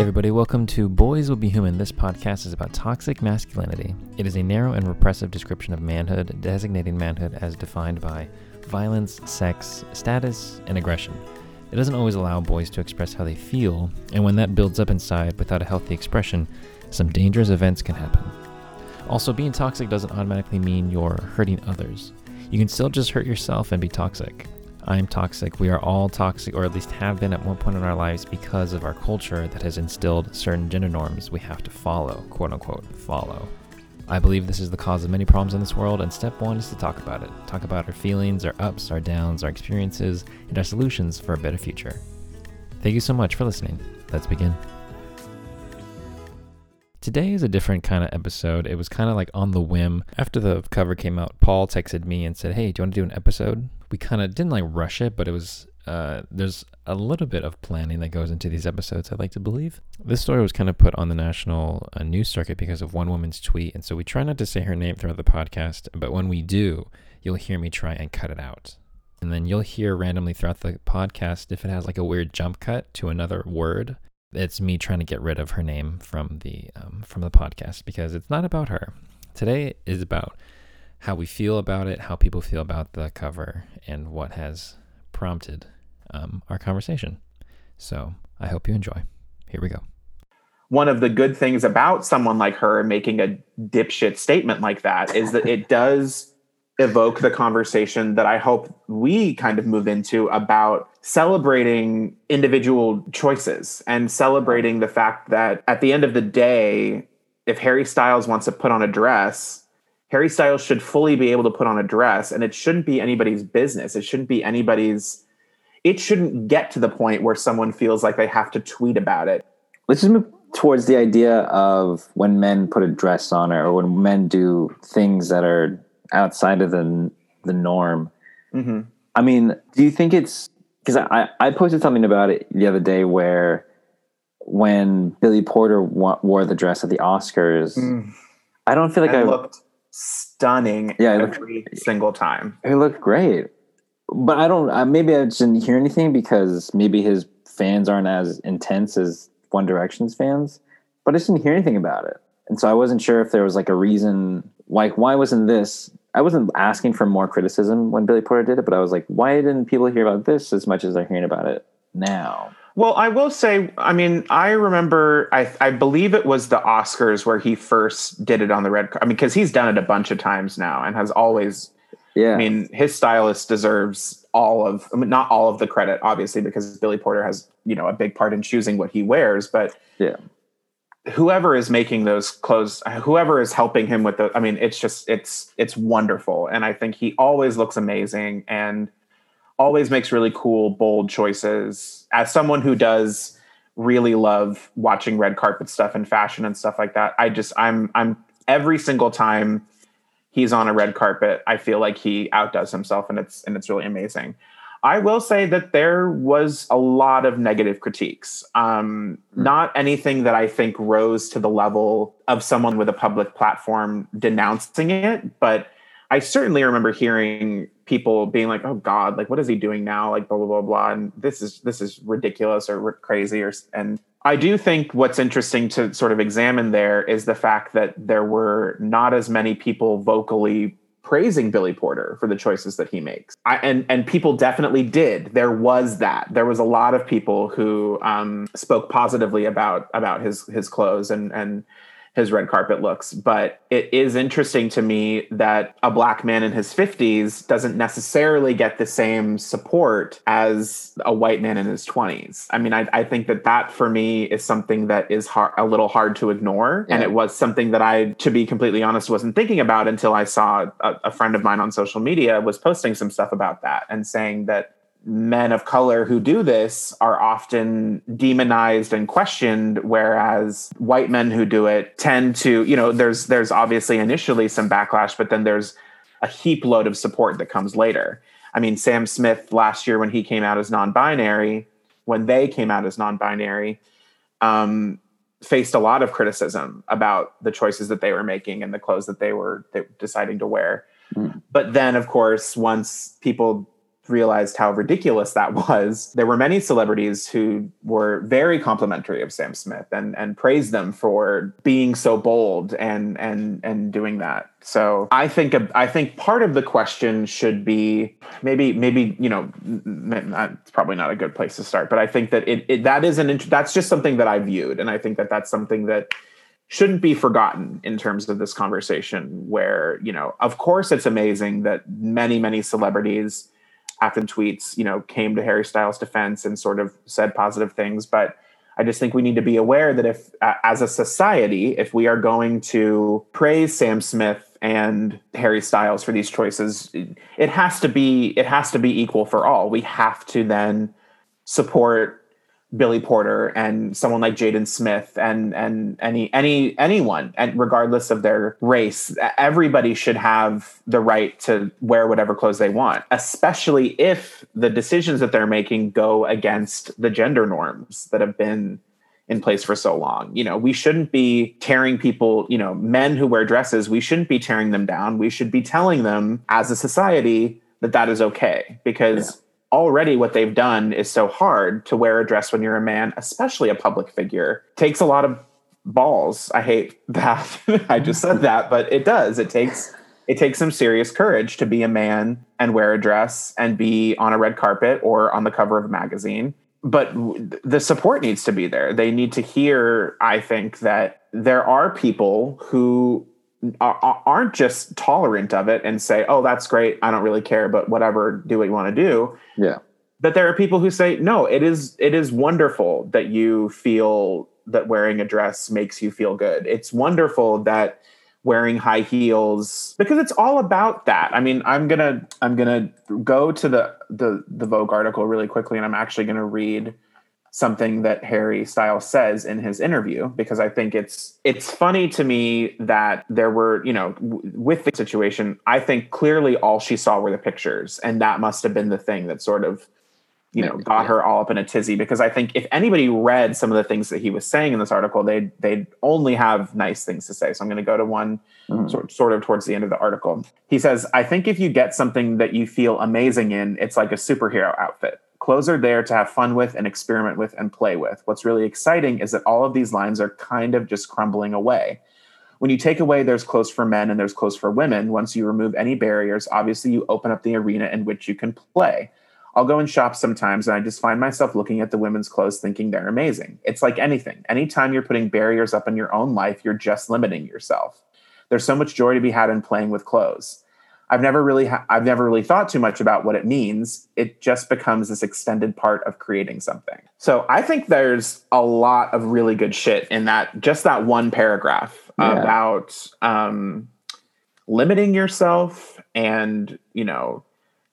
Everybody, welcome to Boys Will Be Human. This podcast is about toxic masculinity. It is a narrow and repressive description of manhood, designating manhood as defined by violence, sex, status, and aggression. It doesn't always allow boys to express how they feel, and when that builds up inside without a healthy expression, some dangerous events can happen. Also, being toxic doesn't automatically mean you're hurting others. You can still just hurt yourself and be toxic. I'm toxic. We are all toxic, or at least have been at one point in our lives because of our culture that has instilled certain gender norms we have to follow, quote unquote, follow. I believe this is the cause of many problems in this world, and step one is to talk about it. Talk about our feelings, our ups, our downs, our experiences, and our solutions for a better future. Thank you so much for listening. Let's begin. Today is a different kind of episode. It was kind of like on the whim. After the cover came out, Paul texted me and said, Hey, do you want to do an episode? we kind of didn't like rush it, but it was uh, there's a little bit of planning that goes into these episodes. I'd like to believe this story was kind of put on the national uh, news circuit because of one woman's tweet, and so we try not to say her name throughout the podcast. But when we do, you'll hear me try and cut it out, and then you'll hear randomly throughout the podcast if it has like a weird jump cut to another word. It's me trying to get rid of her name from the um, from the podcast because it's not about her. Today is about how we feel about it, how people feel about the cover, and what has prompted um, our conversation. So I hope you enjoy. Here we go. One of the good things about someone like her making a dipshit statement like that is that it does evoke the conversation that I hope we kind of move into about celebrating individual choices and celebrating the fact that at the end of the day, if Harry Styles wants to put on a dress, Harry Styles should fully be able to put on a dress and it shouldn't be anybody's business. It shouldn't be anybody's it shouldn't get to the point where someone feels like they have to tweet about it. Let's just move towards the idea of when men put a dress on or when men do things that are outside of the the norm. Mm-hmm. I mean, do you think it's because I, I posted something about it the other day where when Billy Porter wore the dress at the Oscars, mm. I don't feel like I, I looked stunning yeah, every looked, single time. He looked great. But I don't, uh, maybe I just didn't hear anything because maybe his fans aren't as intense as One Direction's fans. But I just didn't hear anything about it. And so I wasn't sure if there was like a reason, like, why wasn't this? I wasn't asking for more criticism when Billy Porter did it, but I was like, why didn't people hear about this as much as they're hearing about it now? Well, I will say, I mean, I remember, I, I believe it was the Oscars where he first did it on the red. I mean, because he's done it a bunch of times now and has always. Yeah. I mean, his stylist deserves all of, I mean, not all of the credit, obviously, because Billy Porter has, you know, a big part in choosing what he wears. But yeah, whoever is making those clothes, whoever is helping him with the, I mean, it's just, it's, it's wonderful. And I think he always looks amazing. And always makes really cool, bold choices. As someone who does really love watching red carpet stuff and fashion and stuff like that, I just I'm I'm every single time he's on a red carpet, I feel like he outdoes himself and it's and it's really amazing. I will say that there was a lot of negative critiques. Um, mm. Not anything that I think rose to the level of someone with a public platform denouncing it, but I certainly remember hearing people being like, "Oh God, like what is he doing now?" Like blah blah blah blah, and this is this is ridiculous or crazy. Or and I do think what's interesting to sort of examine there is the fact that there were not as many people vocally praising Billy Porter for the choices that he makes. I, and and people definitely did. There was that. There was a lot of people who um, spoke positively about about his his clothes and and his red carpet looks. But it is interesting to me that a black man in his 50s doesn't necessarily get the same support as a white man in his 20s. I mean, I, I think that that for me is something that is hard, a little hard to ignore. Yeah. And it was something that I, to be completely honest, wasn't thinking about until I saw a, a friend of mine on social media was posting some stuff about that and saying that men of color who do this are often demonized and questioned whereas white men who do it tend to you know there's there's obviously initially some backlash but then there's a heap load of support that comes later i mean sam smith last year when he came out as non-binary when they came out as non-binary um, faced a lot of criticism about the choices that they were making and the clothes that they were, they were deciding to wear mm. but then of course once people realized how ridiculous that was, there were many celebrities who were very complimentary of Sam Smith and and praised them for being so bold and and and doing that. So I think I think part of the question should be maybe maybe you know uh, it's probably not a good place to start, but I think that it, it that is an that's just something that I viewed, and I think that that's something that shouldn't be forgotten in terms of this conversation where you know of course it's amazing that many many celebrities after tweets you know came to harry styles defense and sort of said positive things. But i just think we need to be aware that if uh, as a society if we are going to praise sam smith and harry styles for these choices it has to be it has to be equal for all. We have to then support Billy Porter and someone like Jaden Smith and and any any anyone and regardless of their race everybody should have the right to wear whatever clothes they want especially if the decisions that they're making go against the gender norms that have been in place for so long. You know we shouldn't be tearing people you know men who wear dresses we shouldn't be tearing them down. We should be telling them as a society that that is okay because yeah already what they've done is so hard to wear a dress when you're a man, especially a public figure. Takes a lot of balls. I hate that. I just said that, but it does. It takes it takes some serious courage to be a man and wear a dress and be on a red carpet or on the cover of a magazine. But the support needs to be there. They need to hear, I think, that there are people who aren't just tolerant of it and say, "Oh, that's great. I don't really care, but whatever, do what you want to do." Yeah. But there are people who say, "No, it is it is wonderful that you feel that wearing a dress makes you feel good. It's wonderful that wearing high heels because it's all about that. I mean, I'm going to I'm going to go to the the the Vogue article really quickly and I'm actually going to read something that Harry Styles says in his interview because I think it's it's funny to me that there were you know w- with the situation I think clearly all she saw were the pictures and that must have been the thing that sort of you know got her all up in a tizzy because I think if anybody read some of the things that he was saying in this article they'd they'd only have nice things to say. So I'm going to go to one mm. sort, sort of towards the end of the article. He says I think if you get something that you feel amazing in it's like a superhero outfit Clothes are there to have fun with and experiment with and play with. What's really exciting is that all of these lines are kind of just crumbling away. When you take away there's clothes for men and there's clothes for women, once you remove any barriers, obviously you open up the arena in which you can play. I'll go and shop sometimes and I just find myself looking at the women's clothes thinking they're amazing. It's like anything. Anytime you're putting barriers up in your own life, you're just limiting yourself. There's so much joy to be had in playing with clothes. I've never really ha- I've never really thought too much about what it means. It just becomes this extended part of creating something. So I think there's a lot of really good shit in that just that one paragraph yeah. about um, limiting yourself and you know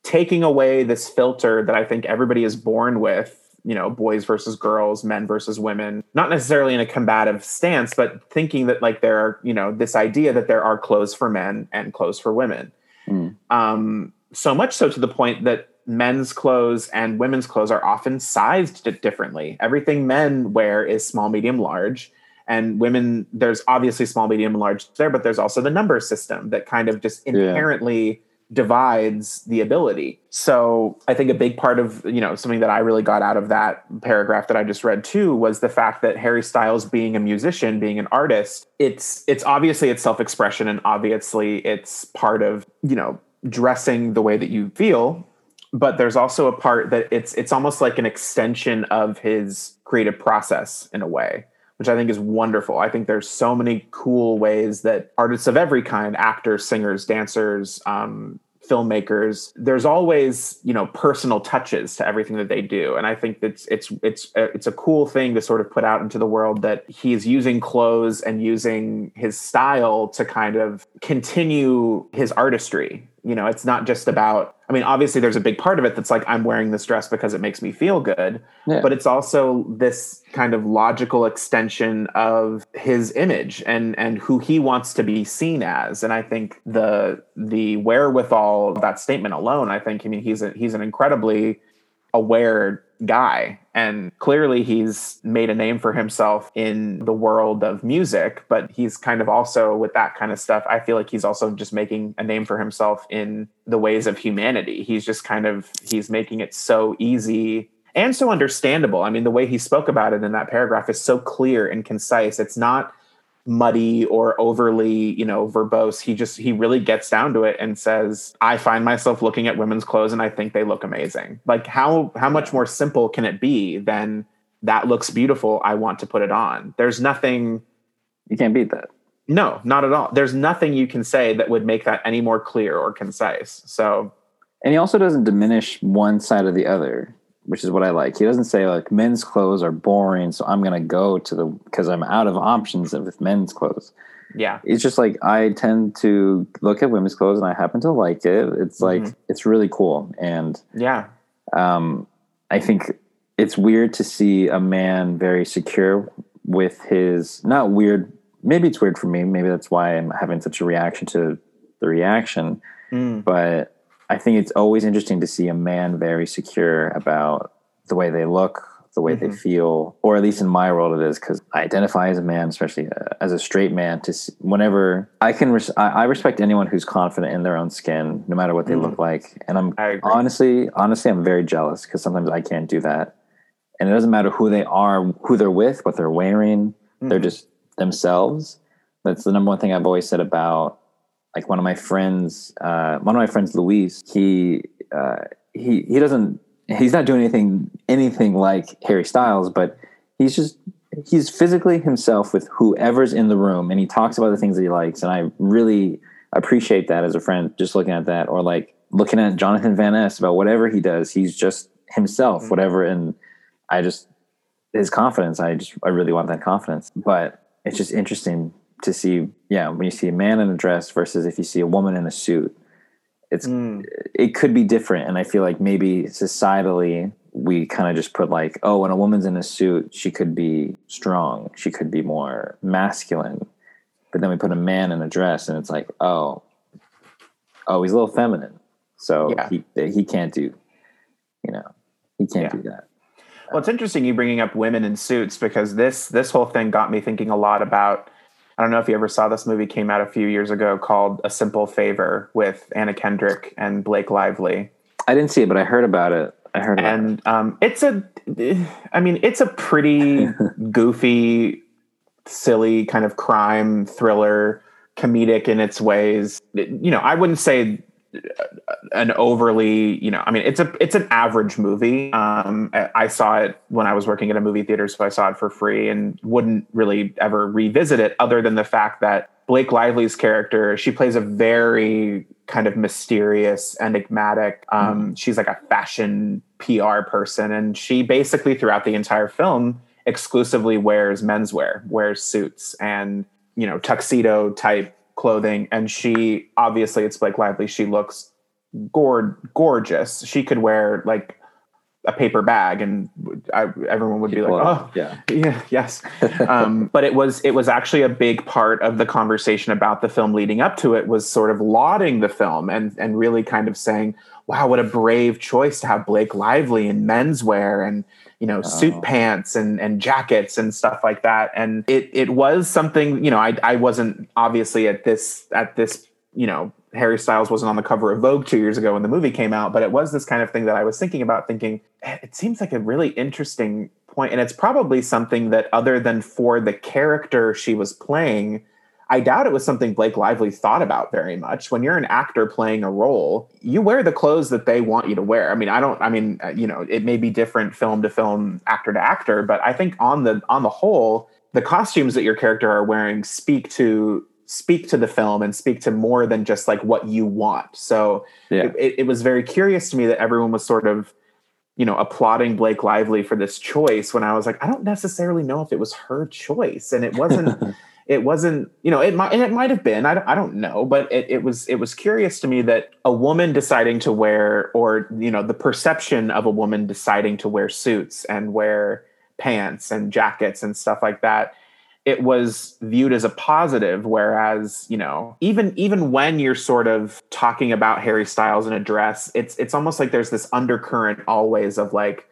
taking away this filter that I think everybody is born with. You know, boys versus girls, men versus women, not necessarily in a combative stance, but thinking that like there are, you know, this idea that there are clothes for men and clothes for women Mm. Um, so much so to the point that men's clothes and women's clothes are often sized differently. Everything men wear is small, medium, large. And women, there's obviously small, medium, and large there, but there's also the number system that kind of just inherently. Divides the ability. So I think a big part of, you know, something that I really got out of that paragraph that I just read too was the fact that Harry Styles being a musician, being an artist, it's it's obviously it's self-expression and obviously it's part of, you know, dressing the way that you feel but there's also a part that it's it's almost like an extension of his creative process in a way which i think is wonderful. I think there's so many cool ways that artists of every kind actors singers dancers um, filmmakers there's always you know personal touches to everything that they do. And i think it's it's it's uh, it's a cool thing to sort of put out into the world that he's using clothes and using his style to kind of continue his artistry. You know it's not just about i mean obviously there's a big part of it that's like i'm wearing this dress because it makes me feel good yeah. but it's also this kind of logical extension of his image and and who he wants to be seen as and i think the the wherewithal of that statement alone i think i mean he's a, he's an incredibly aware guy. And clearly he's made a name for himself in the world of music, but he's kind of also with that kind of stuff. I feel like he's also just making a name for himself in the ways of humanity. He's just kind of he's making it so easy and so understandable. I mean, the way he spoke about it in that paragraph is so clear and concise. It's not muddy or overly, you know, verbose. He just he really gets down to it and says, "I find myself looking at women's clothes and I think they look amazing." Like how how much more simple can it be than that looks beautiful, I want to put it on. There's nothing you can't beat that. No, not at all. There's nothing you can say that would make that any more clear or concise. So and he also doesn't diminish one side or the other which is what I like. He doesn't say like men's clothes are boring, so I'm gonna go to the because I'm out of options with men's clothes. Yeah, it's just like I tend to look at women's clothes and I happen to like it. It's like mm-hmm. it's really cool, and yeah, um, I think it's weird to see a man very secure with his not weird. Maybe it's weird for me. Maybe that's why I'm having such a reaction to the reaction. Mm. But I think it's always interesting to see a man very secure about the way they look, the way mm-hmm. they feel, or at least in my world it is because I identify as a man, especially uh, as a straight man. To see, whenever I can, res- I, I, respect anyone who's confident in their own skin, no matter what they mm look like. And I'm honestly, honestly, I'm very jealous because sometimes I can't do that. And it doesn't matter who they are, who they're with, what they're wearing. mm They're just themselves. That's the number one thing I've always said about like one of my friends, uh, one of my friends, Luis, he uh, he he doesn't he's not doing anything anything like Harry Styles, but he's just he's physically himself with whoever's in the room, and he talks about the things that he likes, and I really appreciate that as a friend. Just looking at that, or like looking at Jonathan Van Ness about whatever he does, he's just himself, mm-hmm. whatever, and I just his confidence. I just I really want that confidence, but it's just interesting to see yeah when you see a man in a dress versus if you see a woman in a suit it's mm. it could be different and i feel like maybe societally we kind of just put like oh when a woman's in a suit she could be strong she could be more masculine but then we put a man in a dress and it's like oh oh he's a little feminine so yeah. he he can't do you know he can't yeah. do that well it's interesting you bringing up women in suits because this this whole thing got me thinking a lot about I don't know if you ever saw this movie came out a few years ago called A Simple Favor with Anna Kendrick and Blake Lively. I didn't see it, but I heard about it. I heard and it. um, it's a, I mean, it's a pretty goofy, silly kind of crime thriller, comedic in its ways. You know, I wouldn't say an overly you know i mean it's a it's an average movie um i saw it when i was working at a movie theater so i saw it for free and wouldn't really ever revisit it other than the fact that blake lively's character she plays a very kind of mysterious enigmatic um mm. she's like a fashion pr person and she basically throughout the entire film exclusively wears menswear wears suits and you know tuxedo type clothing and she obviously it's Blake Lively. She looks gourd gorgeous. She could wear like a paper bag and I, everyone would be like oh yeah. yeah yes. Um, but it was it was actually a big part of the conversation about the film leading up to it was sort of lauding the film and and really kind of saying wow what a brave choice to have Blake Lively in menswear and you know, oh. suit pants and and jackets and stuff like that. And it it was something, you know, I I wasn't obviously at this at this, you know, Harry Styles wasn't on the cover of Vogue two years ago when the movie came out, but it was this kind of thing that I was thinking about, thinking eh, it seems like a really interesting point, and it's probably something that other than for the character she was playing I doubt it was something Blake Lively thought about very much. When you're an actor playing a role, you wear the clothes that they want you to wear. I mean, I don't I mean, uh, you know, it may be different film to film, actor to actor, but I think on the on the whole, the costumes that your character are wearing speak to speak to the film and speak to more than just like what you want. So yeah. it, it was very curious to me that everyone was sort of you know applauding blake lively for this choice when i was like i don't necessarily know if it was her choice and it wasn't it wasn't you know it might and it might have been I don't, I don't know but it, it was it was curious to me that a woman deciding to wear or you know the perception of a woman deciding to wear suits and wear pants and jackets and stuff like that it was viewed as a positive whereas you know even even when you're sort of talking about harry styles in a dress it's it's almost like there's this undercurrent always of like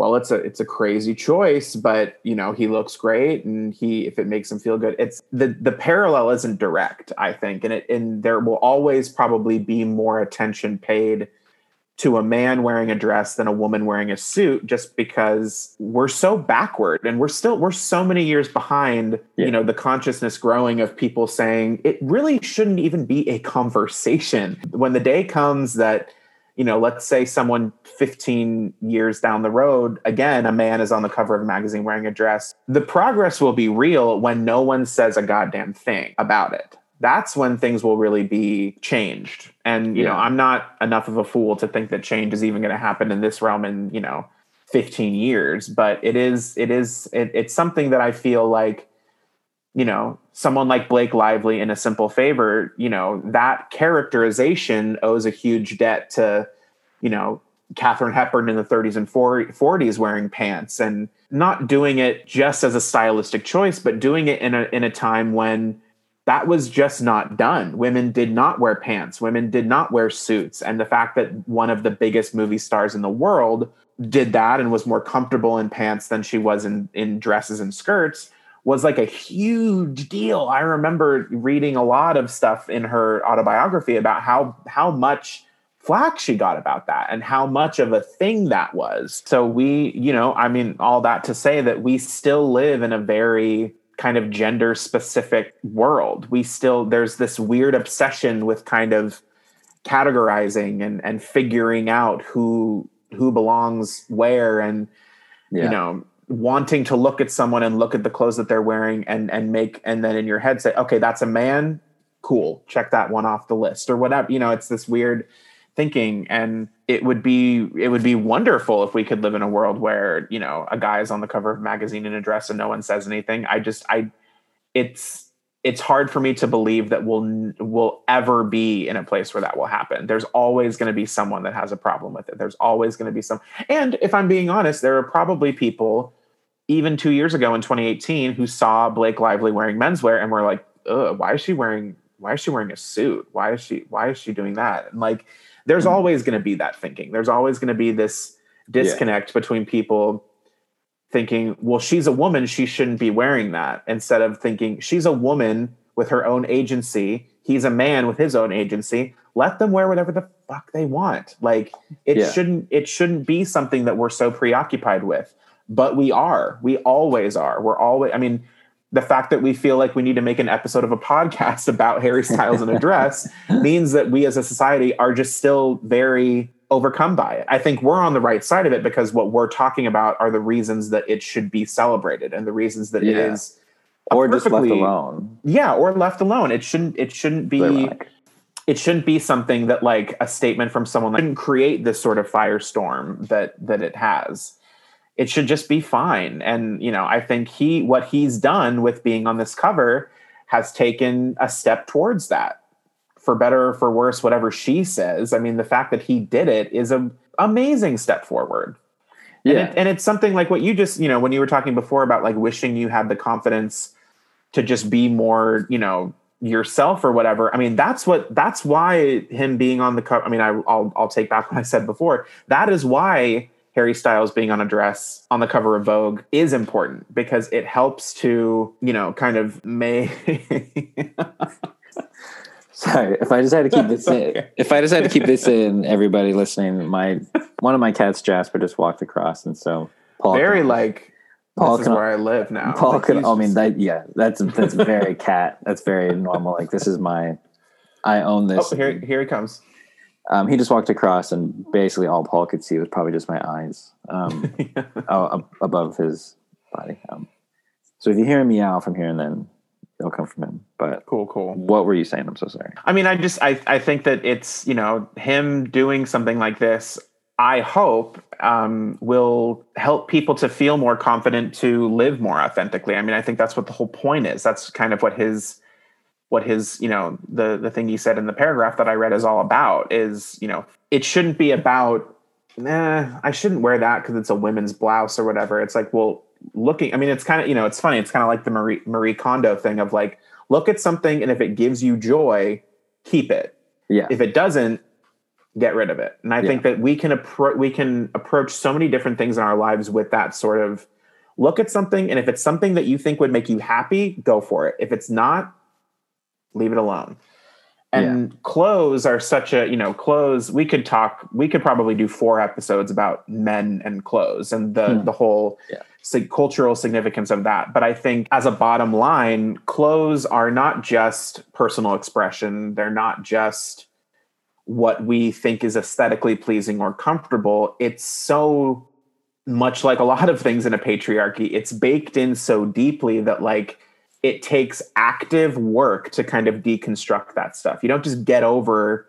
well, it's a it's a crazy choice, but you know he looks great, and he if it makes him feel good, it's the the parallel isn't direct, I think, and it and there will always probably be more attention paid to a man wearing a dress than a woman wearing a suit just because we're so backward and we're still we're so many years behind yeah. you know the consciousness growing of people saying it really shouldn't even be a conversation when the day comes that you know let's say someone 15 years down the road again a man is on the cover of a magazine wearing a dress the progress will be real when no one says a goddamn thing about it that's when things will really be changed. And, you yeah. know, I'm not enough of a fool to think that change is even going to happen in this realm in, you know, 15 years, but it is, it is, it, it's something that I feel like, you know, someone like Blake Lively in a simple favor, you know, that characterization owes a huge debt to, you know, Katharine Hepburn in the 30s and 40s wearing pants and not doing it just as a stylistic choice, but doing it in a in a time when that was just not done. Women did not wear pants, women did not wear suits. And the fact that one of the biggest movie stars in the world did that and was more comfortable in pants than she was in, in dresses and skirts was like a huge deal. I remember reading a lot of stuff in her autobiography about how how much flack she got about that and how much of a thing that was. So we, you know, I mean all that to say that we still live in a very kind of gender specific world. We still there's this weird obsession with kind of categorizing and and figuring out who who belongs where and yeah. you know wanting to look at someone and look at the clothes that they're wearing and and make and then in your head say okay that's a man. Cool. Check that one off the list or whatever. You know it's this weird thinking. And it would be it would be wonderful if we could live in a world where you know a guy is on the cover of a magazine in a dress and no one says anything. I just i it's it's hard for me to believe that we'll will ever be in a place where that will happen. There's always going to be someone that has a problem with it. There's always going to be some and if i'm being honest there are probably people even two years ago in 2018 who saw blake lively wearing menswear and were like Ugh, why is she wearing why is she wearing a suit why is she why is she doing that and like there's mm-hmm. always going to be that thinking. There's always going to be this disconnect yeah. between people thinking, well, she's a woman, she shouldn't be wearing that, instead of thinking she's a woman with her own agency. He's a man with his own agency. Let them wear whatever the fuck they want. Like it yeah. shouldn't it shouldn't be something that we're so preoccupied with. But we are. We always are. We're always I mean, the fact that we feel like we need to make an episode of a podcast about Harry Styles in a dress means that we as a society are just still very overcome by it. I think we're on the right side of it because what we're talking about are the reasons that it should be celebrated and the reasons that yeah. it is or just left alone. Yeah, or left alone. It shouldn't it shouldn't be it shouldn't be something that like a statement from someone that shouldn't create this sort of firestorm that that it has it should just be fine. And, you know, I think he, what he's done with being on this cover has taken a step towards that for better or for worse, whatever she says. I mean, the fact that he did it is an amazing step forward. Yeah. And, it, and it's something like what you just, you know, when you were talking before about like wishing you had the confidence to just be more, you know, yourself or whatever. I mean, that's what that's why him being on the cover. I mean, I, will I'll take back what I said before. That is why Harry Styles being on a dress on the cover of Vogue is important because it helps to, you know, kind of make. Sorry, if I decide to keep this in, if I decide to keep this in, everybody listening, my one of my cats, Jasper, just walked across, and so Paul very can, like Paul this can, is where I live now. Paul like can. I mean, that yeah, that's that's very cat. That's very normal. Like this is my, I own this. Oh, here here he comes. Um, he just walked across, and basically all Paul could see was probably just my eyes um, above his body. Um, so if you hear him meow from here and then, it'll come from him. But cool, cool. What were you saying? I'm so sorry. I mean, I just I I think that it's you know him doing something like this. I hope um, will help people to feel more confident to live more authentically. I mean, I think that's what the whole point is. That's kind of what his what his you know the the thing he said in the paragraph that i read is all about is you know it shouldn't be about nah i shouldn't wear that because it's a women's blouse or whatever it's like well looking i mean it's kind of you know it's funny it's kind of like the marie marie kondo thing of like look at something and if it gives you joy keep it yeah if it doesn't get rid of it. And I Yeah. think that we can appro- we can approach so many different things in our lives with that sort of look at something and if it's something that you think would make you happy, go for it. If it's not, leave it alone. And clothes are such a, you know, clothes, we could talk, we could probably do four episodes about men and clothes and the Hmm. the whole Yeah. sig- cultural significance of that. But I think as a bottom line, clothes are not just personal expression. They're not just what we think is aesthetically pleasing or comfortable. It's so much like a lot of things in a patriarchy, it's baked in so deeply that like it takes active work to kind of deconstruct that stuff. You don't just get over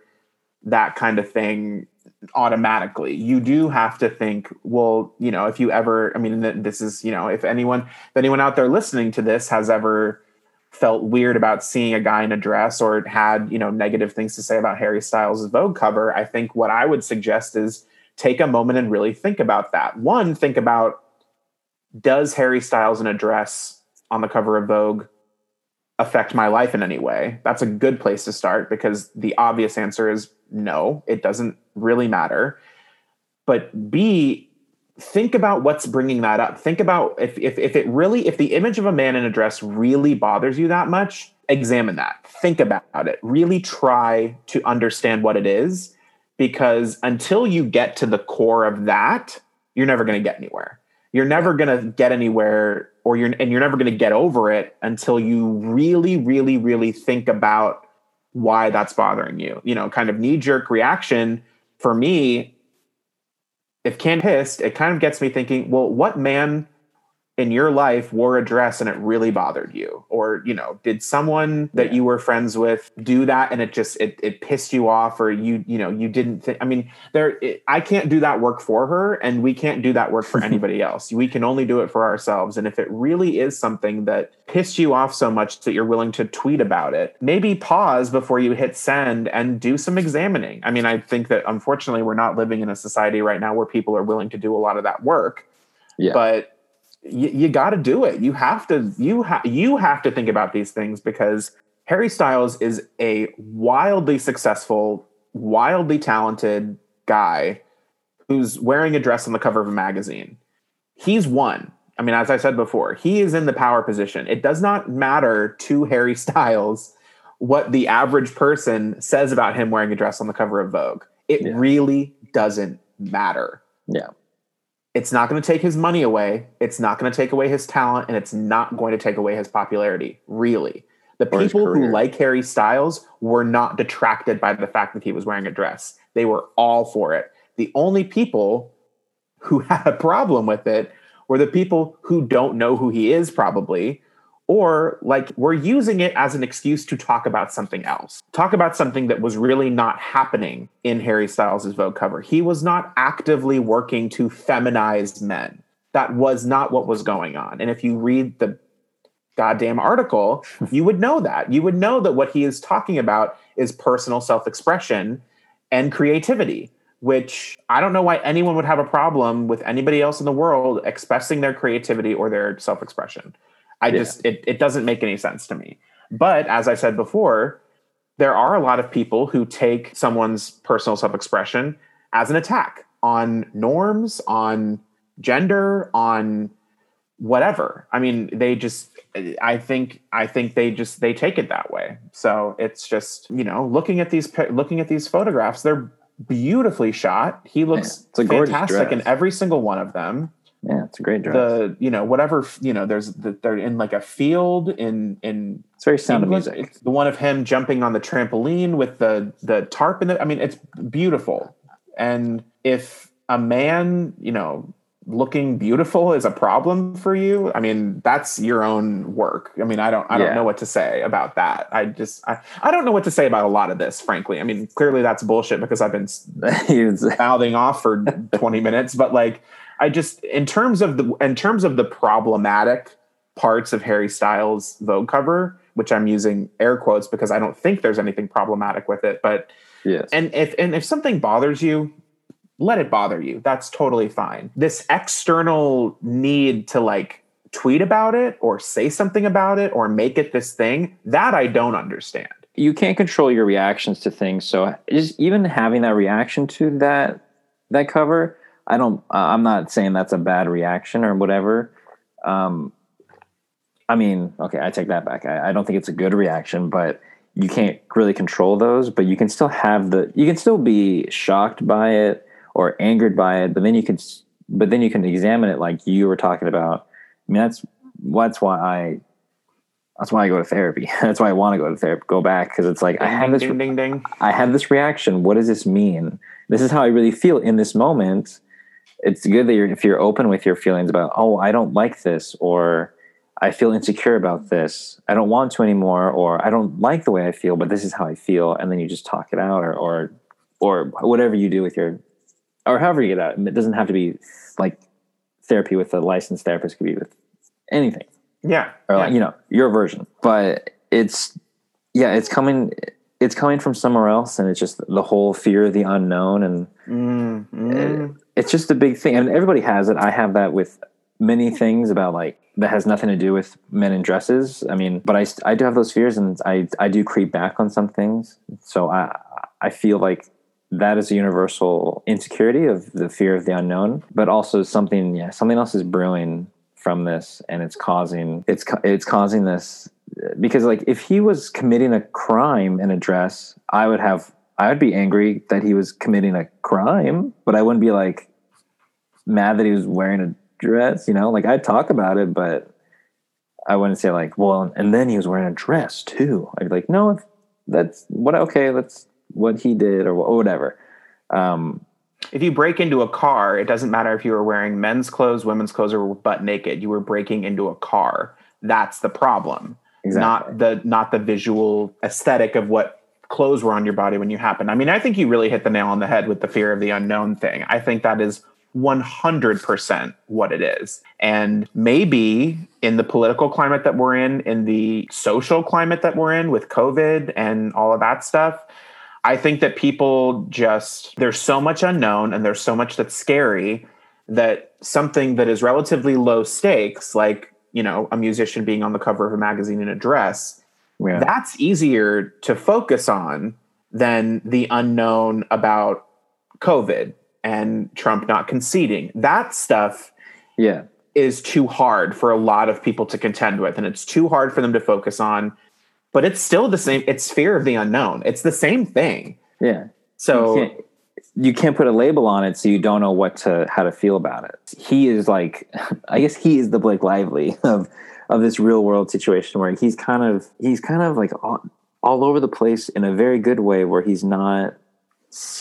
that kind of thing automatically. You do have to think, well, you know, if you ever, I mean, this is, you know, if anyone, if anyone out there listening to this has ever felt weird about seeing a guy in a dress or had, you know, negative things to say about Harry Styles' Vogue cover, I think what I would suggest is take a moment and really think about that. One, think about does Harry Styles in a dress on the cover of Vogue affect my life in any way? That's a good place to start because the obvious answer is no, it doesn't really matter. But B, think about what's bringing that up. Think about if, if, if it really, if the image of a man in a dress really bothers you that much, examine that. Think about it. Really try to understand what it is because until you get to the core of that, you're never going to get anywhere. You're never going to get anywhere or you're and you're never going to get over it until you really really really think about why that's bothering you. You know, kind of knee jerk reaction for me if can pissed, it kind of gets me thinking, well, what man in your life wore a dress and it really bothered you? Or you know did someone that Yeah. you were friends with do that and it just it, it pissed you off or you you know you didn't think i mean there it, i can't do that work for her and we can't do that work for anybody else. We can only do it for ourselves. And if it really is something that pissed you off so much that you're willing to tweet about it maybe pause before you hit send and do some examining. I mean i think that unfortunately we're not living in a society right now where people are willing to do a lot of that work. Yeah. but you, you got to do it. You have to you have you have to think about these things because Harry Styles is a wildly successful, wildly talented guy who's wearing a dress on the cover of a magazine. He's won. I mean, as I said before, he is in the power position. It does not matter to Harry Styles what the average person says about him wearing a dress on the cover of Vogue. It Yeah. really doesn't matter yeah. It's not going to take his money away. It's not going to take away his talent, and it's not going to take away his popularity. Really, the people who like Harry Styles were not detracted by the fact that he was wearing a dress. They were all for it. The only people who had a problem with it were the people who don't know who he is, probably, or like we're using it as an excuse to talk about something else. Talk about something that was really not happening in Harry Styles' Vogue cover. He was not actively working to feminize men. That was not what was going on. And if you read the goddamn article, you would know that. You would know that what he is talking about is personal self expression and creativity, which I don't know why anyone would have a problem with anybody else in the world expressing their creativity or their self expression. I Yeah. just, it, it doesn't make any sense to me. But as I said before, there are a lot of people who take someone's personal self expression as an attack on norms, on gender, on whatever. I mean, they just I think I think they just they take it that way. So it's just, you know, looking at these looking at these photographs, they're beautifully shot. He looks it's fantastic in every single one of them Yeah. It's a great dress. the you know whatever you know there's the, they're in like a field in in it's very sound England. of music. It's the one of him jumping on the trampoline with the the tarp in it. I mean, it's beautiful. And if a man, you know, looking beautiful is a problem for you, I mean, that's your own work. I mean, I don't I don't Yeah. know what to say about that. I just I, I don't know what to say about a lot of this, frankly. I mean, clearly that's bullshit because I've been mouthing off for 20 minutes but like i just in terms of the in terms of the problematic parts of harry styles vogue cover which i'm using air quotes because i don't think there's anything problematic with it but yes. and if and if something bothers you let it bother you that's totally fine this external need to like tweet about it or say something about it or make it this thing that i don't understand you can't control your reactions to things. So just even having that reaction to that that cover, I don't. I'm not saying that's a bad reaction or whatever. Um, I mean, okay, I take that back. I, I don't think it's a good reaction, but you can't really control those. But you can still have the. You can still be shocked by it or angered by it, but then you can. But then you can examine it like you were talking about. I mean, that's that's why I that's why I go to therapy. That's why I want to go to therapy, go back because it's like ding, I have this ding, ding, ding. I have this reaction. What does this mean? This is how I really feel in this moment. It's good that you're if you're open with your feelings about, oh, I don't like this, or I feel insecure about this. I don't want to anymore, or I don't like the way I feel, but this is how I feel, and then you just talk it out, or or or whatever you do with your, or however you get out. It doesn't have to be like therapy with a licensed therapist. It could be with anything Yeah. or yeah. like you know your version but it's yeah it's coming it's coming from somewhere else and it's just the whole fear of the unknown and Mm, mm. It's just a big thing and everybody has it. I have that with many things about like that has nothing to do with men in dresses. I mean but i i do have those fears and i i do creep back on some things. So i i feel like that is a universal insecurity of the fear of the unknown but also something yeah something else is brewing from this and it's causing it's it's causing this because like if he was committing a crime in a dress i would have i would be angry that he was committing a crime but i wouldn't be like mad that he was wearing a dress you know like i'd talk about it but i wouldn't say like well and then he was wearing a dress too i'd be like no that's what okay that's what he did or or whatever um If you break into a car, it doesn't matter if you were wearing men's clothes, women's clothes, or butt naked. You were breaking into a car. That's the problem, exactly not the not the visual aesthetic of what clothes were on your body when you happened. I mean, I think you really hit the nail on the head with the fear of the unknown thing. I think that is 100% what it is. And maybe in the political climate that we're in, in the social climate that we're in with COVID and all of that stuff, I think that people just, there's so much unknown and there's so much that's scary that something that is relatively low stakes, like, you know, a musician being on the cover of a magazine in a dress, yeah that's easier to focus on than the unknown about COVID and Trump not conceding. That stuff yeah is too hard for a lot of people to contend with, and it's too hard for them to focus on. But it's still the same. It's fear of the unknown. It's the same thing. yeah So you can't, you can't put a label on it so you don't know what to how to feel about it he is like i guess he is the blake lively of of this real world situation where he's kind of he's kind of like all, all over the place in a very good way where he's not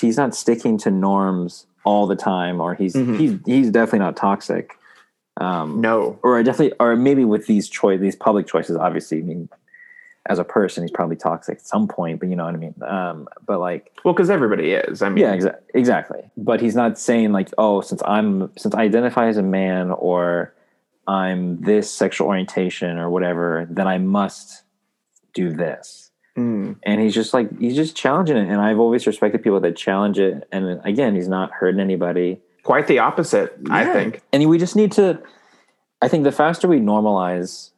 he's not sticking to norms all the time or he's Mhm. he's he's definitely not toxic um no, or I definitely or maybe with these choice these public choices obviously i mean as a person he's probably toxic at some point but you know what i mean um but like well, because everybody is. I mean, yeah, exa- exactly. But he's not saying like, oh, since I'm since I identify as a man or I'm this sexual orientation or whatever, then I must do this. Mm, And he's just like he's just challenging it. And I've always respected people that challenge it. And again, he's not hurting anybody. quite the opposite. I think. And we just need to. I think the faster we normalize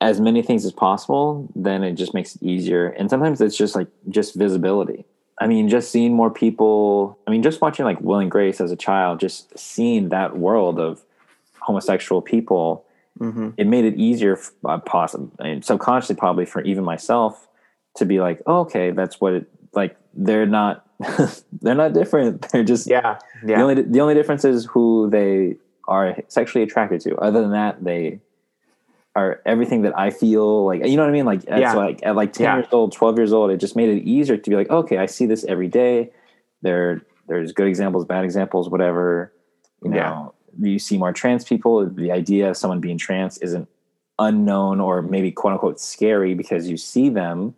as many things as possible, then it just makes it easier. And sometimes it's just like just visibility. I mean, just seeing more people. I mean, just watching like Will and Grace as a child, just seeing that world of homosexual people, hmm it made it easier, uh, possible and subconsciously probably for even myself to be like, oh, okay, that's what it like. They're not, they're not different. They're just Yeah, the only the only difference is who they are sexually attracted to. Other than that, they are everything that I feel like. You know what I mean? Like Yeah. like at like ten Yeah. years old, twelve years old, it just made it easier to be like, okay, I see this every day. There, there's good examples, bad examples, whatever. You know, you see more trans people. The idea of someone being trans isn't unknown or maybe quote unquote scary because you see them.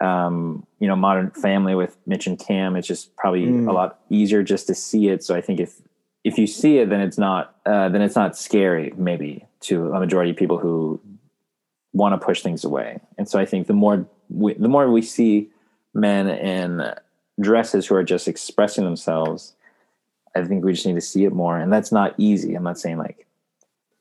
Um, you know, Modern Family with Mitch and Cam, it's just probably Mm. a lot easier just to see it. So I think if if you see it, then it's not uh, then it's not scary maybe to a majority of people who want to push things away. And so I think the more we, the more we see men in dresses who are just expressing themselves, I think we just need to see it more. And that's not easy. I'm not saying like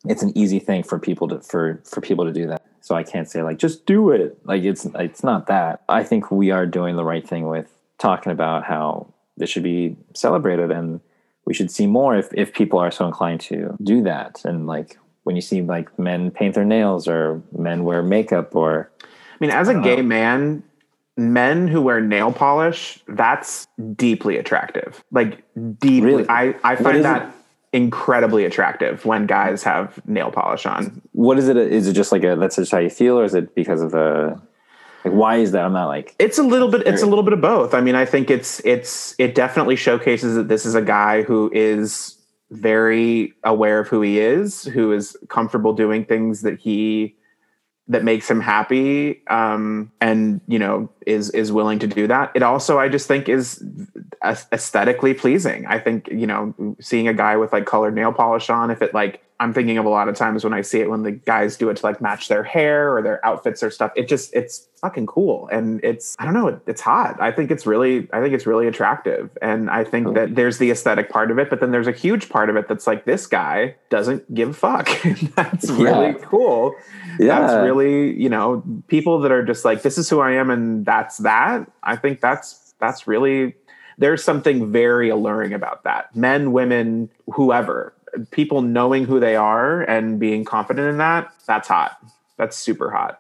it's an easy thing for people to for for people to do that. so I can't say like just do it. Like it's it's not that. I think we are doing the right thing with talking about how this should be celebrated and we should see more if if people are so inclined to do that and like when you see like men paint their nails or men wear makeup or I mean, as a gay um, man, men who wear nail polish, that's deeply attractive. Like deeply. Really? I, I find that incredibly attractive when guys have nail polish on. what is it is it just like a that's just how you feel or is it because of the like why is that i'm not like It's a little bit it's a little bit of both. I mean, I think it's it's it definitely showcases that this is a guy who is very aware of who he is, who is comfortable doing things that he that makes him happy um and you know is is willing to do that. It also i just think is aesthetically pleasing. I think you know seeing a guy with like colored nail polish on if it like i'm thinking of a lot of times when i see it when the guys do it to like match their hair or their outfits or stuff it just it's fucking cool. And it's i don't know it's hot. I think it's really i think it's really attractive. And i think Cool. that there's the aesthetic part of it but then there's a huge part of it that's like this guy doesn't give a fuck. That's really cool. Yeah. cool that's really you know people that are just like this is who i am and that's that. I think that's that's really there's something very alluring about that. Men women whoever people knowing who they are and being confident in that that's hot that's super hot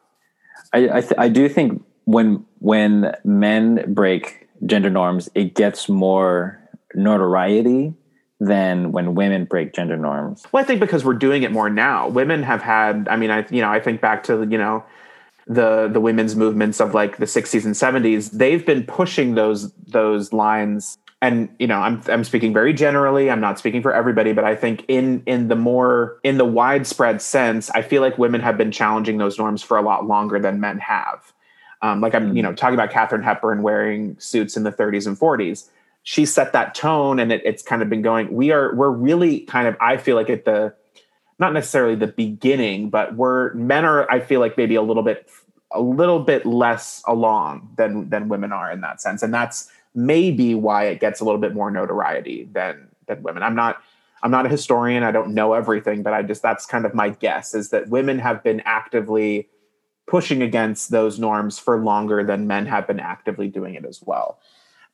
I I, th- I do think when when men break gender norms, it gets more notoriety than when women break gender norms. Well, I think because we're doing it more now. Women have had. I mean, I you know I think back to you know the the women's movements of like the 60s and 70s. They've been pushing those those lines. And you know, I'm I'm speaking very generally. I'm not speaking for everybody, but I think in in the more in the widespread sense, I feel like women have been challenging those norms for a lot longer than men have. Um, like I'm, you know, talking about Katharine Hepburn wearing suits in the 30s and 40s she set that tone and it, it's kind of been going we are we're really kind of i feel like at the not necessarily the beginning but we're men are i feel like maybe a little bit a little bit less along than than women are in that sense and that's maybe why it gets a little bit more notoriety than than women i'm not i'm not a historian i don't know everything but i just that's kind of my guess is that women have been actively pushing against those norms for longer than men have been actively doing it as well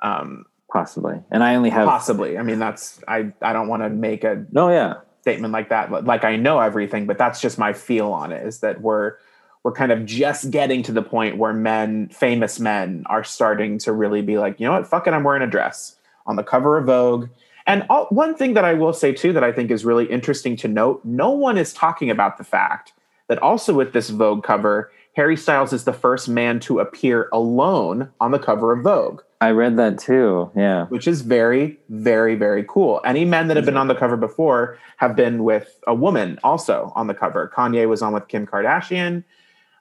um, Possibly. And I only have possibly i mean that's i i don't want to make a No, yeah. statement like that like i know everything but that's just my feel on it is that we're we're kind of just getting to the point where men famous men are starting to really be like you know what fuck it i'm wearing a dress on the cover of vogue and all, one thing that i will say too that i think is really interesting to note no one is talking about the fact that also with this vogue cover harry styles is the first man to appear alone on the cover of vogue I read that too. Yeah. which is very, very, very cool. Any men that have been on the cover before have been with a woman also on the cover. Kanye was on with Kim Kardashian.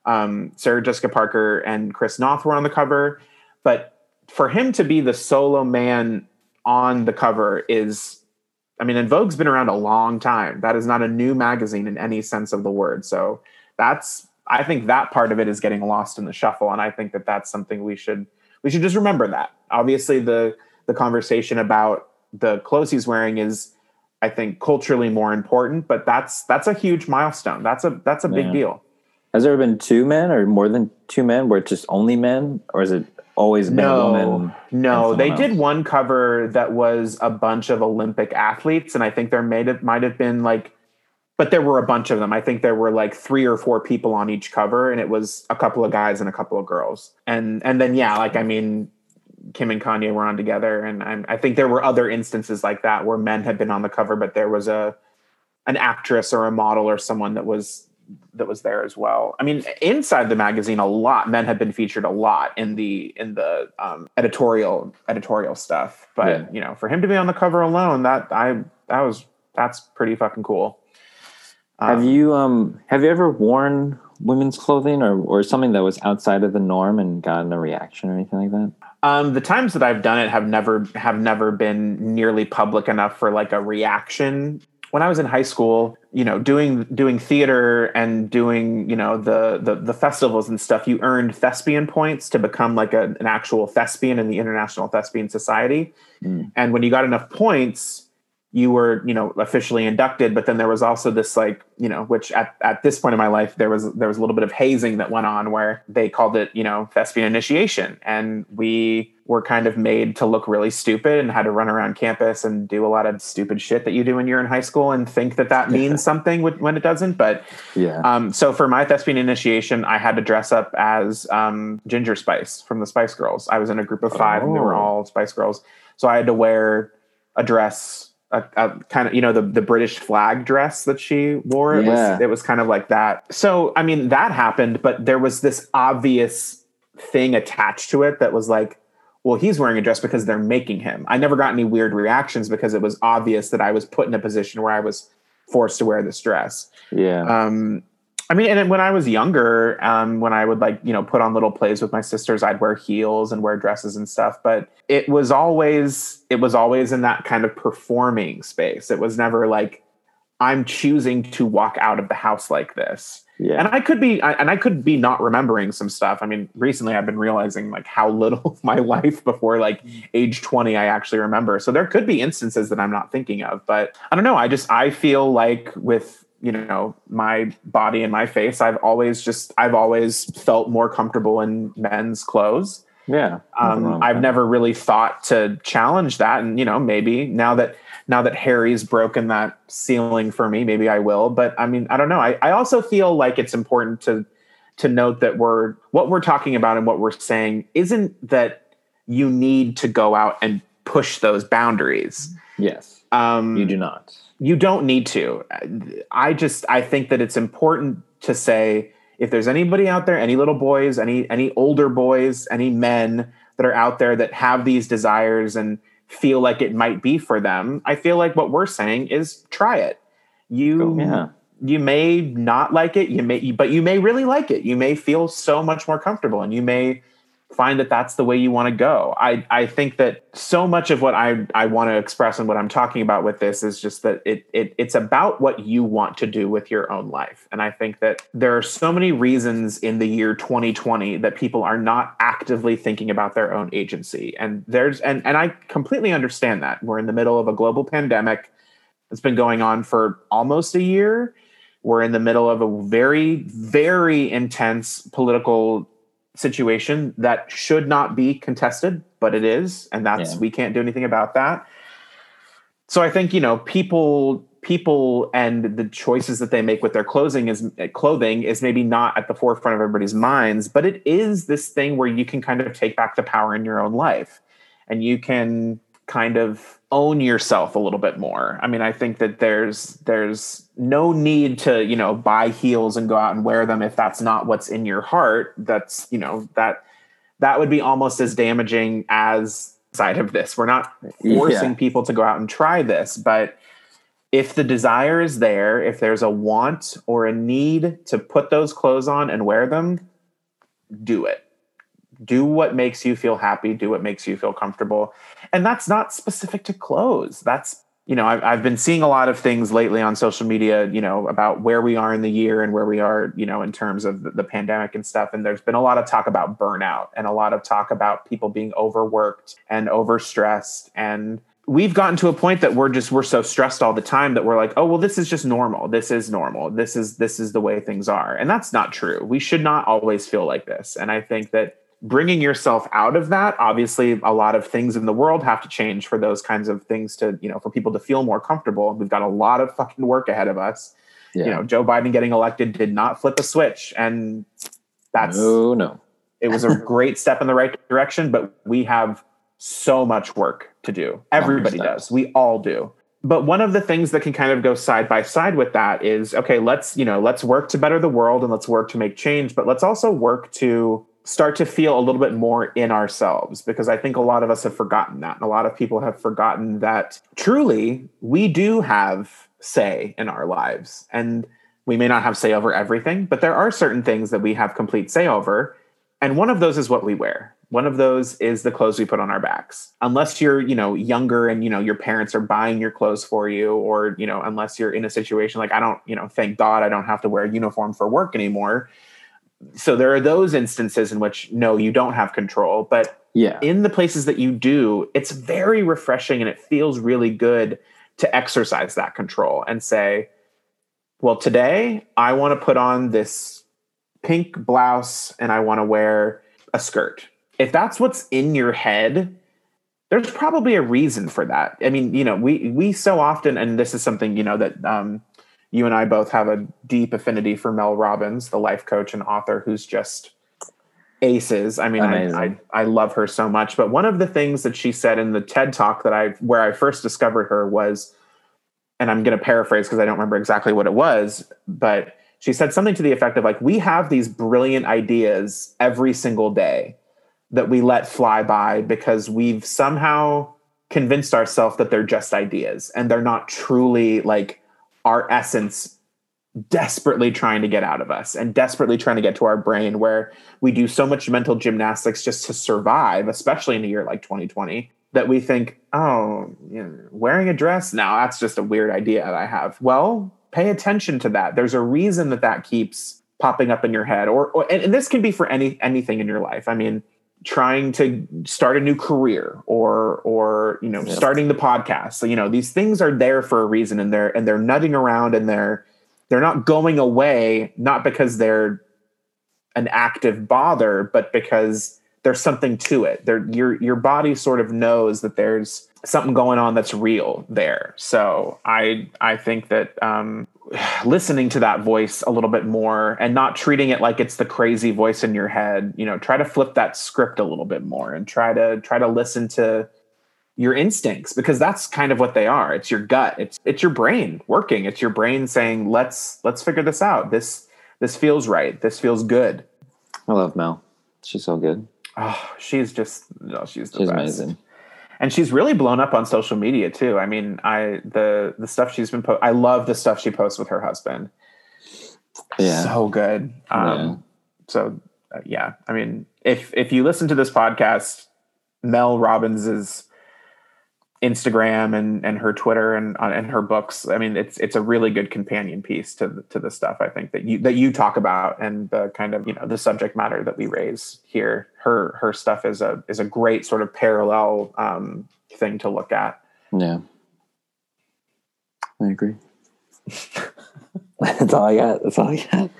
Um, Sarah Jessica Parker and Chris Noth were on the cover. But for him to be the solo man on the cover is, I mean, and Vogue's been around a long time. That is not a new magazine in any sense of the word. So that's, I think that part of it is getting lost in the shuffle. And I think that that's something we should we should just remember that. Obviously, the the conversation about the clothes he's wearing is, I think, culturally more important. But that's that's a huge milestone. That's a that's a big Yeah. deal. Has there been two men or more than two men where it's just only men? Or is it always been a No, woman? no, they someone did one cover that was a bunch of Olympic athletes, and I think there made it might have been like, but there were a bunch of them. I think there were like three or four people on each cover, and it was a couple of guys and a couple of girls, and and then yeah, like I mean, Kim and Kanye were on together, and I'm, I think there were other instances like that where men had been on the cover, but there was a an actress or a model or someone that was that was there as well. I mean, inside the magazine, a lot men have been featured a lot in the in the um, editorial editorial stuff. But Yeah. you know, for him to be on the cover alone, that I that was that's pretty fucking cool. Have Um, you um have you ever worn women's clothing or, or something that was outside of the norm and gotten a reaction or anything like that? Um, the times that I've done it have never have never been nearly public enough for like a reaction. When I was in high school, you know, doing doing theater and doing you know the the, the festivals and stuff, you earned thespian points to become like a, an actual thespian in the International Thespian Society. Mm. And when you got enough points, you were you know officially inducted but then there was also this like you know which at, at this point in my life there was there was a little bit of hazing that went on where they called it you know thespian initiation. And we were kind of made to look really stupid and had to run around campus and do a lot of stupid shit that you do when you're in high school and think that that means something when it doesn't. But yeah. um, so for my thespian initiation i had to dress up as um, ginger spice from the spice girls. I was in a group of five and they were Oh. all spice girls. So i had to wear a dress a, a kind of you know the the British flag dress that she wore. It Yeah. was it was kind of like that. So I mean that happened, but there was this obvious thing attached to it that was like, well, he's wearing a dress because they're making him. I never got any weird reactions because it was obvious that I was put in a position where I was forced to wear this dress. yeah Um, I mean, and when I was younger, um, when I would like, you know, put on little plays with my sisters, I'd wear heels and wear dresses and stuff. But it was always, it was always in that kind of performing space. It was never like, I'm choosing to walk out of the house like this. yeah And I could be, I, and I could be not remembering some stuff. I mean, recently I've been realizing like how little of my life before like age 20 I actually remember. So there could be instances that I'm not thinking of, but I don't know. I just, I feel like with, you know, my body and my face, I've always just, I've always felt more comfortable in men's clothes. yeah Um, I've that. never really thought to challenge that, and you know, maybe now that now that Harry's broken that ceiling for me, maybe I will. But I mean, I don't know. I, I also feel like it's important to to note that we're what we're talking about and what we're saying isn't that you need to go out and push those boundaries. yes Um, you do not you don't need to. I just i think that it's important to say if there's anybody out there any little boys any any older boys any men that are out there that have these desires and feel like it might be for them i feel like what we're saying is try it. You oh, yeah. you may not like it you may but you may really like it. You may feel so much more comfortable and you may find that that's the way you want to go. I i think that so much of what i i want to express and what i'm talking about with this is just that it, it it's about what you want to do with your own life. And i think that there are so many reasons in the year 2020 that people are not actively thinking about their own agency. And there's and and i completely understand that. We're in the middle of a global pandemic that's been going on for almost a year. We're in the middle of a very, very intense political situation that should not be contested, but it is, and that's Yeah. we can't do anything about that. So I think you know people people and the choices that they make with their clothing is clothing is maybe not at the forefront of everybody's minds, but it is this thing where you can kind of take back the power in your own life and you can kind of own yourself a little bit more. I mean, I think that there's there's no need to, you know, buy heels and go out and wear them if that's not what's in your heart. That's, you know, that that would be almost as damaging as side of this. We're not forcing Yeah. people to go out and try this, but if the desire is there, if there's a want or a need to put those clothes on and wear them, do it. Do what makes you feel happy, do what makes you feel comfortable. And that's not specific to clothes. That's, you know, I've, I've been seeing a lot of things lately on social media, you know, about where we are in the year and where we are, you know, in terms of the, the pandemic and stuff. And there's been a lot of talk about burnout and a lot of talk about people being overworked and overstressed and we've gotten to a point that we're just we're so stressed all the time that we're like oh well this is just normal this is normal this is this is the way things are and that's not true we should not always feel like this and i think that bringing yourself out of that obviously a lot of things in the world have to change for those kinds of things to you know for people to feel more comfortable we've got a lot of fucking work ahead of us yeah you know joe biden getting elected did not flip a switch and that's no no it was a great step in the right direction, but we have so much work to do. Everybody does. We all do. But one of the things that can kind of go side by side with that is okay, let's, you know, let's work to better the world and let's work to make change, but let's also work to start to feel a little bit more in ourselves because I think a lot of us have forgotten that. And a lot of people have forgotten that truly we do have say in our lives. And we may not have say over everything, but there are certain things that we have complete say over. And one of those is what we wear. One of those is the clothes we put on our backs. Unless you're, you know, younger and you know your parents are buying your clothes for you, or you know, unless you're in a situation like I don't, you know, thank God I don't have to wear a uniform for work anymore. So there are those instances in which no, you don't have control. But yeah in the places that you do, it's very refreshing and it feels really good to exercise that control and say, well, today I want to put on this pink blouse and I want to wear a skirt. If that's what's in your head, there's probably a reason for that. I mean, you know, we we so often, and this is something you know that um, you and I both have a deep affinity for Mel Robbins, the life coach and author, who's just aces. I mean, I, I, I love her so much. But one of the things that she said in the TED talk that I where I first discovered her was, and I'm going to paraphrase because I don't remember exactly what it was, but she said something to the effect of like, we have these brilliant ideas every single day that we let fly by because we've somehow convinced ourselves that they're just ideas and they're not truly like our essence desperately trying to get out of us and desperately trying to get to our brain where we do so much mental gymnastics just to survive especially in a year like 2020 that we think oh you know, wearing a dress? Now that's just a weird idea that i have. Well pay attention to that. There's a reason that that keeps popping up in your head or, or and, and this can be for any anything in your life. I mean trying to start a new career or or you know yep. starting the podcast. So you know these things are there for a reason and they're and they're nutting around and they're they're not going away not because they're an active bother but because there's something to it. There your your body sort of knows that there's something going on that's real there. So i i think that um listening to that voice a little bit more and not treating it like it's the crazy voice in your head you know try to flip that script a little bit more and try to try to listen to your instincts because that's kind of what they are. It's your gut. It's it's your brain working. It's your brain saying let's let's figure this out. This this feels right. This feels good. I love mel. She's so good. Oh she's just no she's the she's best. amazing and she's really blown up on social media too. I mean, I the the stuff she's been po- I love the stuff she posts with her husband. Yeah, so good. Um, yeah. So uh, yeah, I mean, if if you listen to this podcast, Mel Robbins is Instagram and and her Twitter and uh, and her books. I mean, it's it's a really good companion piece to the, to the stuff I think that you that you talk about and the kind of you know the subject matter that we raise here. Her her stuff is a is a great sort of parallel um, thing to look at. Yeah, I agree. That's all I got. That's all I got.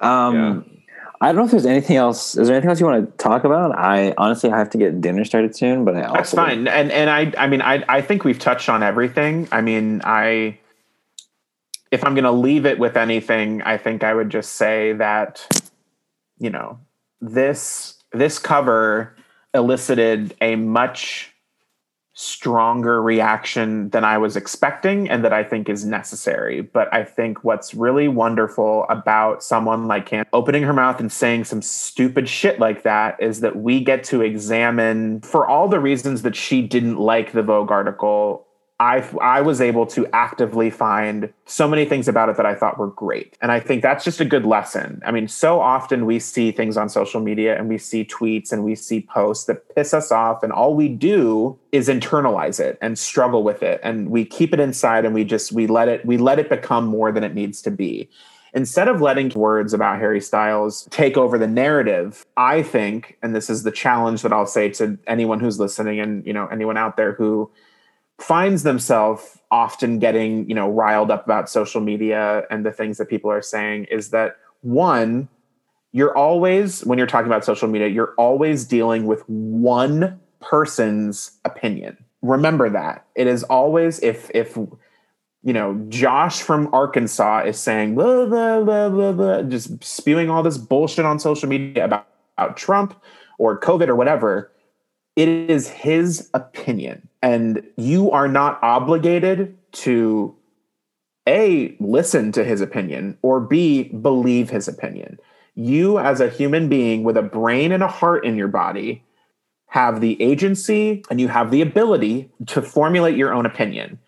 Um, yeah. I don't know if there's anything else. Is there anything else you want to talk about? I honestly I have to get dinner started soon, but I also that's fine. And and I I mean I I think we've touched on everything. I mean I if I'm going to leave it with anything, I think I would just say that you know this this cover elicited a much stronger reaction than I was expecting and that I think is necessary. But I think what's really wonderful about someone like Cam opening her mouth and saying some stupid shit like that is that we get to examine, for all the reasons that she didn't like the Vogue article, I I was able to actively find so many things about it that I thought were great. And I think that's just a good lesson. I mean, so often we see things on social media and we see tweets and we see posts that piss us off and all we do is internalize it and struggle with it and we keep it inside and we just we let it we let it become more than it needs to be. Instead of letting words about Harry Styles take over the narrative, I think and this is the challenge that I'll say to anyone who's listening and you know anyone out there who finds themselves often getting you know riled up about social media and the things that people are saying is that one you're always when you're talking about social media you're always dealing with one person's opinion. Remember that. It is always if if you know josh from arkansas is saying blah, blah, blah, blah, blah, just spewing all this bullshit on social media about, about trump or covid or whatever it is his opinion and you are not obligated to a listen to his opinion or b believe his opinion. You as a human being with a brain and a heart in your body have the agency and you have the ability to formulate your own opinion.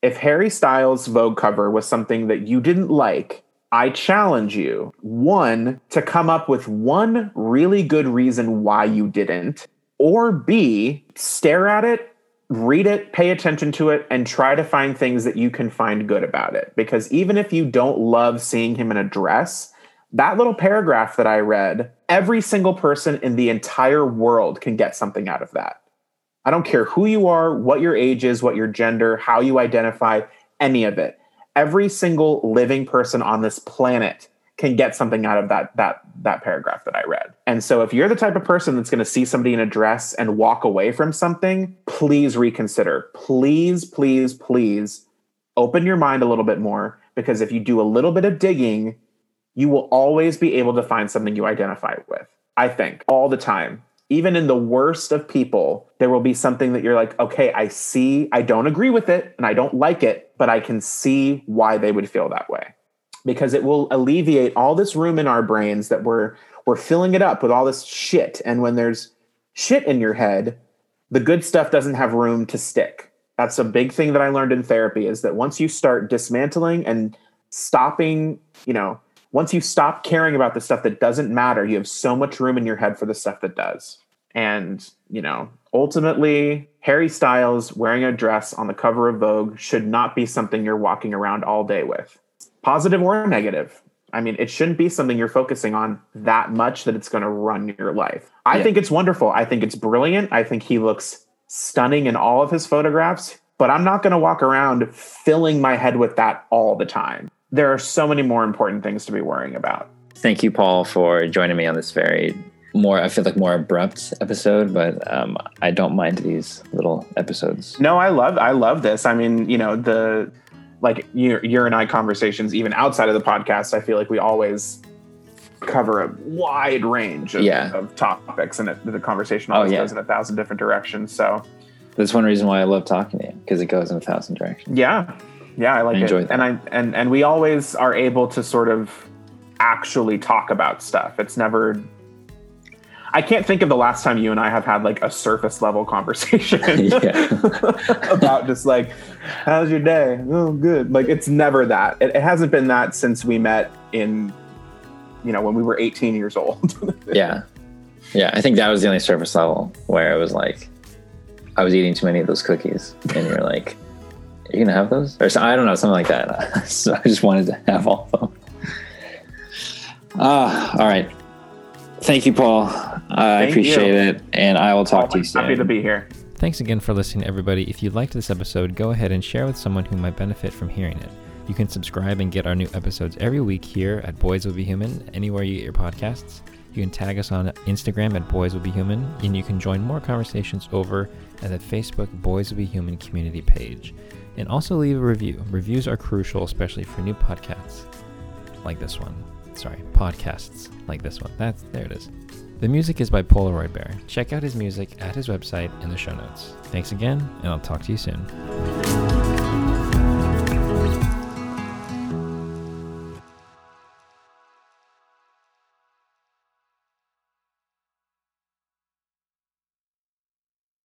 If harry styles vogue cover was something that you didn't like I challenge you, one, to come up with one really good reason why you didn't, or B, stare at it read it, pay attention to it, and try to find things that you can find good about it. Because even if you don't love seeing him in a dress, that little paragraph that I read, every single person in the entire world can get something out of that. I don't care who you are, what your age is, what your gender, how you identify, any of it. Every single living person on this planet can get something out of that that that paragraph that I read. And so if you're the type of person that's going to see somebody in a dress and walk away from something, please reconsider. Please, please, please open your mind a little bit more because if you do a little bit of digging, you will always be able to find something you identify with. I think all the time. Even in the worst of people, there will be something that you're like, okay, I see, I don't agree with it and I don't like it, but I can see why they would feel that way because it will alleviate all this room in our brains that we're we're filling it up with all this shit. And when there's shit in your head the good stuff doesn't have room to stick. That's a big thing that i learned in therapy is that once you start dismantling and stopping you know once you stop caring about the stuff that doesn't matter you have so much room in your head for the stuff that does. And you know ultimately harry styles wearing a dress on the cover of vogue should not be something you're walking around all day with positive or negative. I mean, it shouldn't be something you're focusing on that much that it's going to run your life. I yeah. think it's wonderful. I think it's brilliant. I think he looks stunning in all of his photographs, but I'm not going to walk around filling my head with that all the time. There are so many more important things to be worrying about. Thank you, Paul, for joining me on this very more i feel like more abrupt episode but um, i don't mind these little episodes no i love i love this i mean you know the like your, your and I conversations, even outside of the podcast, I feel like we always cover a wide range of, yeah. of topics and it, the conversation oh, always oh, yeah. goes in a thousand different directions. So that's one reason why I love talking to you because it goes in a thousand directions. Yeah. Yeah. I like I it. That. And I, and, and we always are able to sort of actually talk about stuff. It's never I can't think of the last time you and I have had like a surface level conversation about just like, how's your day? Oh, good. Like it's never that. It, it, hasn't been that since we met in, you know, when we were 18 years old. yeah. Yeah. I think that was the only surface level where it was like, I was eating too many of those cookies and you're like, are you going to have those? Or so, I don't know, something like that. so I just wanted to have all of them. Ah, uh, all right. Thank you, Paul. I appreciate you. it, and I will talk to you soon. Happy to be here. Thanks again for listening, everybody. If you liked this episode, go ahead and share with someone who might benefit from hearing it. You can subscribe and get our new episodes every week here at Boys Will Be Human, anywhere you get your podcasts. You can tag us on Instagram at Boys Will Be Human, and you can join more conversations over at the Facebook Boys Will Be Human community page. And also leave a review. Reviews are crucial, especially for new podcasts like this one sorry, podcasts like this one. That's there it is. The music is by Polaroid Bear. Check out his music at his website in the show notes. Thanks again, and I'll talk to you soon.